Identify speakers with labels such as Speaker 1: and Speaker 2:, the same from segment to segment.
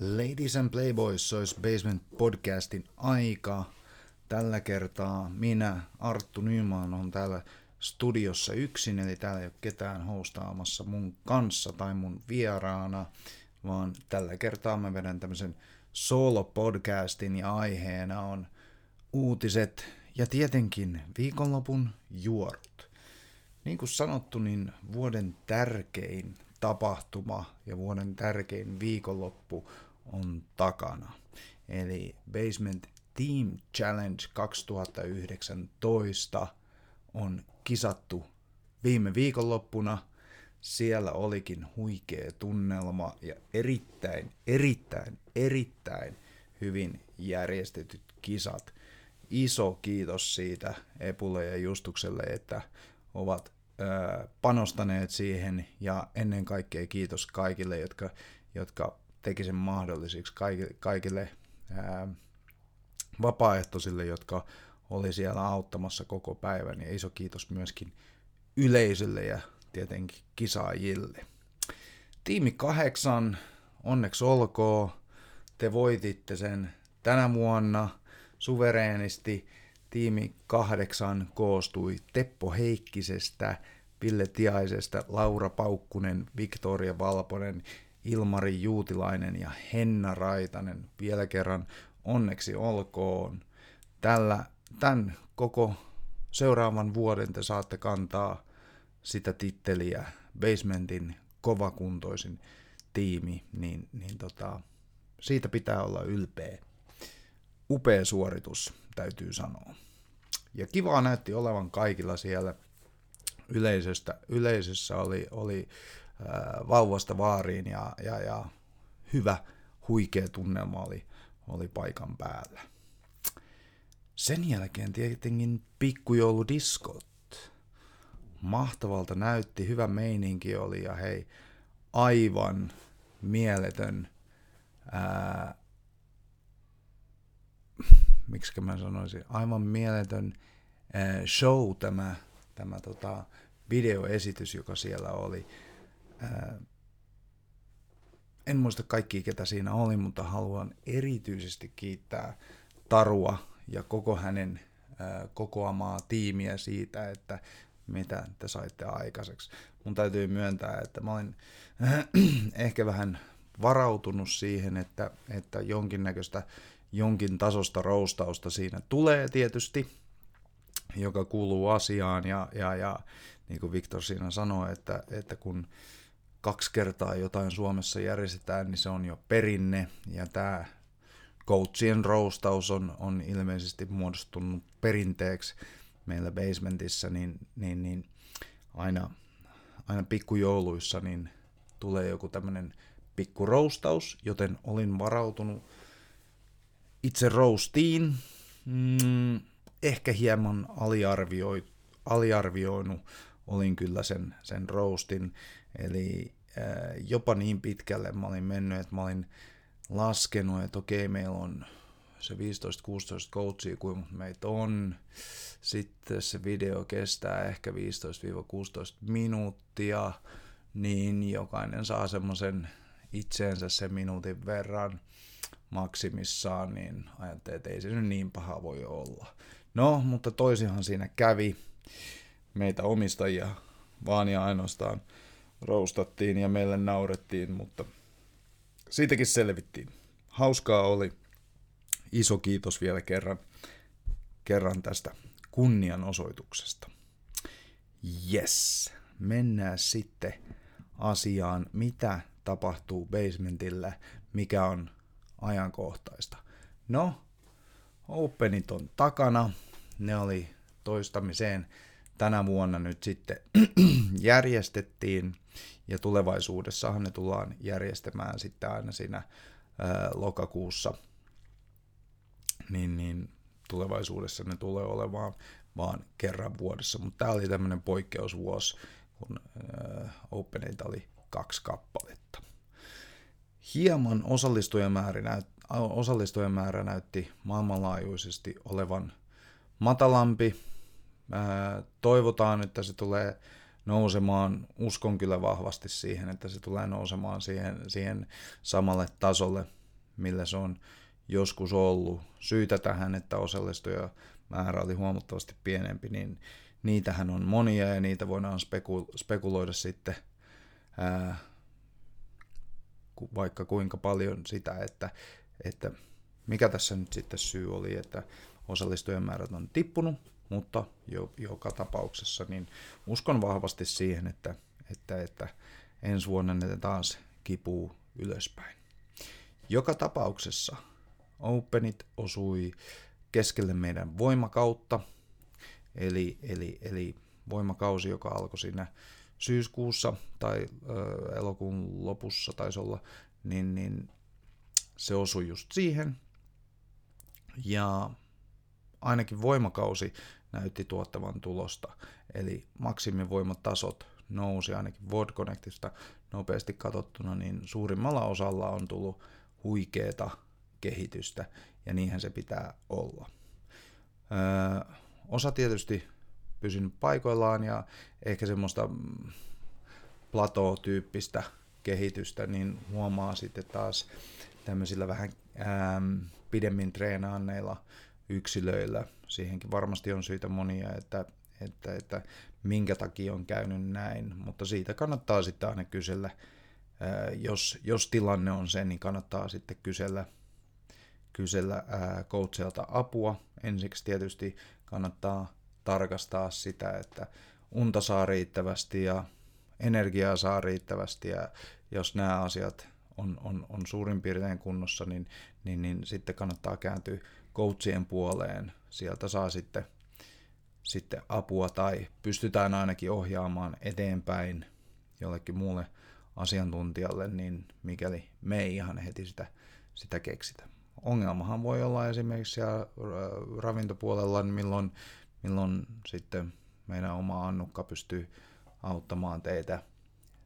Speaker 1: Ladies and Playboys, olisi Basement podcastin aika. Tällä kertaa minä, Arttu Nyman, on täällä studiossa yksin, eli täällä ei ole ketään hostaamassa mun kanssa tai mun vieraana, vaan tällä kertaa mä vedän tämmöisen solo-podcastin ja aiheena on uutiset ja tietenkin viikonlopun juorut. Niin kuin sanottu, niin vuoden tärkein tapahtuma ja vuoden tärkein viikonloppu on takana. Eli Basement Team Challenge 2019 on kisattu viime viikonloppuna. Siellä olikin huikea tunnelma ja erittäin, erittäin, erittäin hyvin järjestetyt kisat. Iso kiitos siitä Epulle ja Justukselle, että ovat panostaneet siihen ja ennen kaikkea kiitos kaikille, jotka, jotka teki sen mahdollisiksi kaikille, kaikille ää, vapaaehtoisille, jotka oli siellä auttamassa koko päivän. Ja iso kiitos myöskin yleisölle ja tietenkin kisaajille. Tiimi kahdeksan, onneksi olkoon. Te voititte sen tänä vuonna suvereenisti. Tiimi kahdeksan koostui Teppo Heikkisestä, Ville Tiaisesta, Laura Paukkunen, Viktoria Valponen Ilmari Juutilainen ja Henna Raitanen. Vielä kerran onneksi olkoon. Tällä, tämän koko seuraavan vuoden te saatte kantaa sitä titteliä Basementin kovakuntoisin tiimi, niin, niin tota, siitä pitää olla ylpeä. Upea suoritus, täytyy sanoa. Ja kivaa näytti olevan kaikilla siellä yleisöstä. Yleisössä oli, oli vauvasta vaariin ja, ja, ja hyvä, huikea tunnelma oli, oli paikan päällä. Sen jälkeen tietenkin pikkujouludiskot. Mahtavalta näytti, hyvä meininki oli ja hei, aivan mieletön, ää, miksi mä sanoisin, aivan mieletön ää, show tämä, tämä tota, videoesitys, joka siellä oli en muista kaikkia, ketä siinä oli, mutta haluan erityisesti kiittää Tarua ja koko hänen kokoamaa tiimiä siitä, että mitä te saitte aikaiseksi. Mun täytyy myöntää, että mä olin ehkä vähän varautunut siihen, että, että jonkinnäköistä jonkin tasosta roustausta siinä tulee tietysti, joka kuuluu asiaan ja, ja, ja niin kuin Viktor siinä sanoi, että, että kun kaksi kertaa jotain Suomessa järjestetään, niin se on jo perinne. Ja tämä coachien roustaus on, on ilmeisesti muodostunut perinteeksi meillä basementissa, niin, niin, niin aina, aina pikkujouluissa niin tulee joku tämmöinen pikku roustaus, joten olin varautunut itse roustiin, mm, ehkä hieman aliarvioi, aliarvioinut olin kyllä sen, sen roastin, eli ää, jopa niin pitkälle mä olin mennyt, että mä olin laskenut, että okei, meillä on se 15-16 coachia, kuin meitä on. Sitten se video kestää ehkä 15-16 minuuttia, niin jokainen saa semmoisen itseensä sen minuutin verran maksimissaan, niin ajattelin, että ei se nyt niin paha voi olla. No, mutta toisihan siinä kävi meitä omistajia vaan ja ainoastaan roustattiin ja meille naurettiin, mutta siitäkin selvittiin. Hauskaa oli. Iso kiitos vielä kerran, kerran tästä kunnianosoituksesta. Yes, mennään sitten asiaan, mitä tapahtuu basementillä, mikä on ajankohtaista. No, Openit on takana, ne oli toistamiseen tänä vuonna nyt sitten järjestettiin ja tulevaisuudessahan ne tullaan järjestämään sitten aina siinä ää, lokakuussa, niin, niin tulevaisuudessa ne tulee olemaan vaan kerran vuodessa, mutta tämä oli tämmöinen poikkeusvuosi, kun ää, Openeita oli kaksi kappaletta. Hieman osallistujamäärä, näyt, osallistujamäärä näytti maailmanlaajuisesti olevan matalampi, toivotaan, että se tulee nousemaan, uskon kyllä vahvasti siihen, että se tulee nousemaan siihen, siihen samalle tasolle, millä se on joskus ollut. Syytä tähän, että määrä oli huomattavasti pienempi, niin niitähän on monia ja niitä voidaan speku- spekuloida sitten ää, vaikka kuinka paljon sitä, että, että mikä tässä nyt sitten syy oli, että osallistujien määrät on tippunut, mutta jo, joka tapauksessa niin uskon vahvasti siihen, että, että, että ensi vuonna ne taas kipuu ylöspäin. Joka tapauksessa Openit osui keskelle meidän voimakautta, eli, eli, eli voimakausi, joka alkoi siinä syyskuussa tai ö, elokuun lopussa taisi olla, niin, niin se osui just siihen. Ja ainakin voimakausi näytti tuottavan tulosta, eli maksimivoimatasot nousi ainakin Word Connectista nopeasti katsottuna, niin suurimmalla osalla on tullut huikeeta kehitystä, ja niinhän se pitää olla. Öö, osa tietysti pysynyt paikoillaan ja ehkä semmoista mm, plateau-tyyppistä kehitystä, niin huomaa sitten taas tämmöisillä vähän ää, pidemmin treenaanneilla yksilöillä. Siihenkin varmasti on syytä monia, että, että, että minkä takia on käynyt näin, mutta siitä kannattaa sitten aina kysellä, jos, jos tilanne on se, niin kannattaa sitten kysellä, kysellä coachelta apua. Ensiksi tietysti kannattaa tarkastaa sitä, että unta saa riittävästi ja energiaa saa riittävästi ja jos nämä asiat on, on, on suurin piirtein kunnossa, niin, niin, niin sitten kannattaa kääntyä coachien puoleen. Sieltä saa sitten, sitten apua tai pystytään ainakin ohjaamaan eteenpäin jollekin muulle asiantuntijalle, niin mikäli me ei ihan heti sitä, sitä keksitä. Ongelmahan voi olla esimerkiksi siellä ravintopuolella, milloin milloin sitten meidän oma Annukka pystyy auttamaan teitä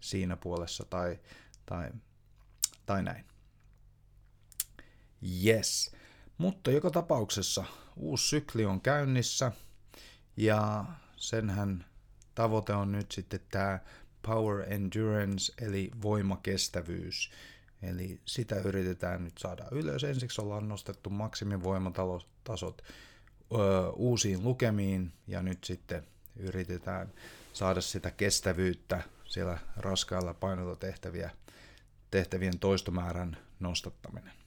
Speaker 1: siinä puolessa tai, tai, tai näin. Yes. Mutta joka tapauksessa uusi sykli on käynnissä ja senhän tavoite on nyt sitten tämä power endurance eli voimakestävyys. Eli sitä yritetään nyt saada ylös. Ensiksi ollaan nostettu maksimivoimatasot uusiin lukemiin ja nyt sitten yritetään saada sitä kestävyyttä siellä raskailla painoilla tehtäviä, tehtävien toistomäärän nostattaminen.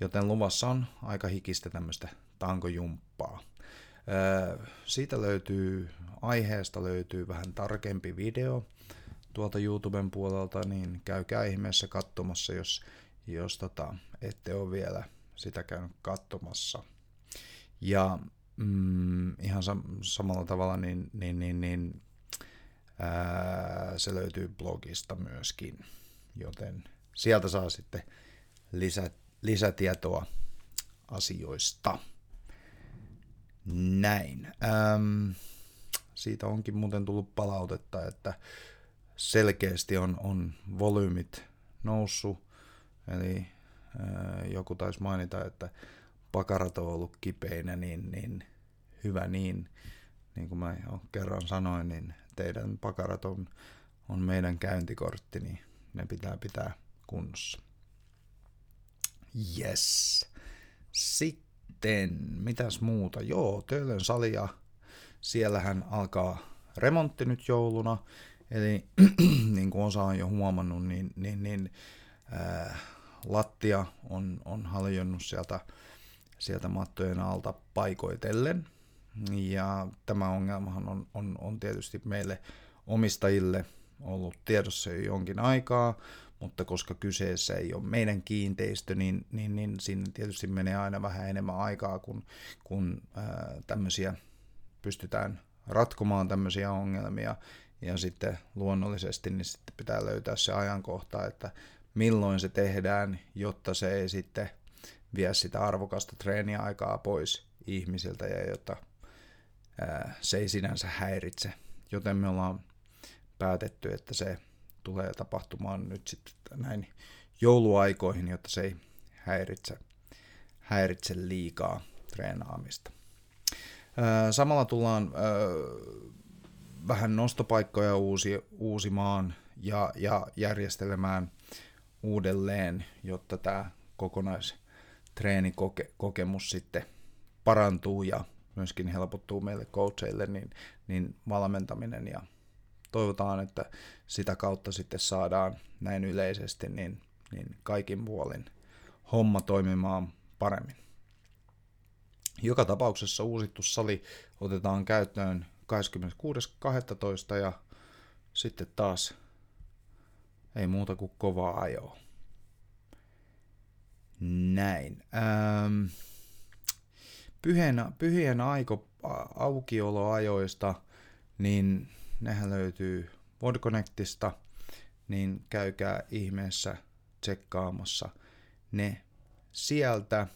Speaker 1: Joten luvassa on aika hikistä tämmöistä tankojumppaa. Siitä löytyy, aiheesta löytyy vähän tarkempi video tuolta YouTuben puolelta, niin käykää ihmeessä katsomassa, jos, jos tota, ette ole vielä sitä käynyt katsomassa. Ja mm, ihan sam- samalla tavalla niin, niin, niin, niin ää, se löytyy blogista myöskin, joten sieltä saa sitten lisä, lisätietoa asioista. Näin. Ähm, siitä onkin muuten tullut palautetta, että selkeästi on, on volyymit noussut, eli äh, joku taisi mainita, että pakarat on ollut kipeinä, niin, niin hyvä niin. Niin kuin mä jo kerran sanoin, niin teidän pakarat on, on meidän käyntikortti, niin ne pitää pitää kunnossa. Yes. Sitten, mitäs muuta? Joo, Töölön salia. Siellähän alkaa remontti nyt jouluna. Eli niin kuin osa on jo huomannut, niin, niin, niin ää, lattia on, on haljonnut sieltä sieltä mattojen alta paikoitellen. Ja tämä ongelmahan on, on, on tietysti meille omistajille ollut tiedossa jo jonkin aikaa, mutta koska kyseessä ei ole meidän kiinteistö, niin, niin, niin sinne tietysti menee aina vähän enemmän aikaa, kun, kun ää, tämmöisiä pystytään ratkomaan tämmöisiä ongelmia. Ja sitten luonnollisesti niin sitten pitää löytää se ajankohta, että milloin se tehdään, jotta se ei sitten vie sitä arvokasta treeniaikaa pois ihmisiltä ja jotta ää, se ei sinänsä häiritse. Joten me ollaan päätetty, että se tulee tapahtumaan nyt sitten näin jouluaikoihin, jotta se ei häiritse, häiritse liikaa treenaamista. Samalla tullaan vähän nostopaikkoja uusi, uusimaan ja, ja järjestelemään uudelleen, jotta tämä kokonaistreenikokemus sitten parantuu ja myöskin helpottuu meille coacheille, niin, niin valmentaminen ja toivotaan, että sitä kautta sitten saadaan näin yleisesti niin, niin kaikin puolin homma toimimaan paremmin. Joka tapauksessa uusittu sali otetaan käyttöön 26.12. ja sitten taas ei muuta kuin kovaa ajoa. Näin. Ähm, pyhien, pyhien aiko, aukioloajoista, niin nehän löytyy Vodconnectista, niin käykää ihmeessä tsekkaamassa ne sieltä.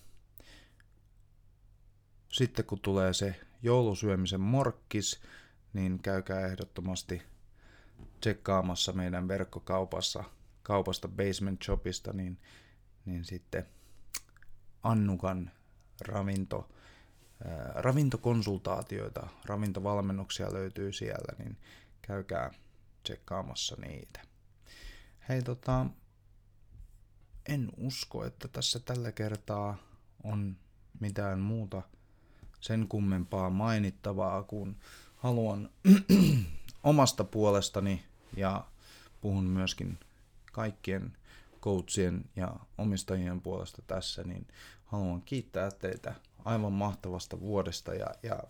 Speaker 1: Sitten kun tulee se joulusyömisen morkkis, niin käykää ehdottomasti tsekkaamassa meidän verkkokaupassa kaupasta Basement Shopista, niin, niin sitten Annukan ravinto, ravintokonsultaatioita, ravintovalmennuksia löytyy siellä, niin käykää tsekkaamassa niitä. Hei tota, en usko, että tässä tällä kertaa on mitään muuta sen kummempaa mainittavaa, kun haluan omasta puolestani ja puhun myöskin kaikkien coachien ja omistajien puolesta tässä, niin haluan kiittää teitä aivan mahtavasta vuodesta ja, ja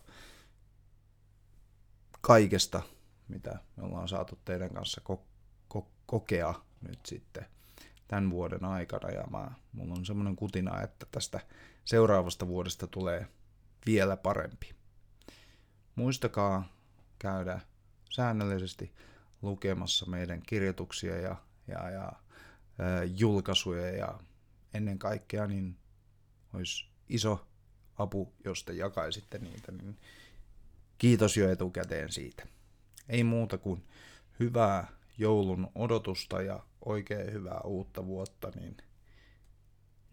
Speaker 1: kaikesta, mitä me ollaan saatu teidän kanssa ko- ko- kokea nyt sitten tämän vuoden aikana. Ja mä, mulla on semmoinen kutina, että tästä seuraavasta vuodesta tulee vielä parempi. Muistakaa käydä säännöllisesti lukemassa meidän kirjoituksia ja, ja, ja ää, julkaisuja ja ennen kaikkea niin olisi iso apu, jos te jakaisitte niitä, niin kiitos jo etukäteen siitä. Ei muuta kuin hyvää joulun odotusta ja oikein hyvää uutta vuotta, niin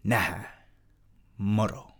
Speaker 1: nähdään. Moro!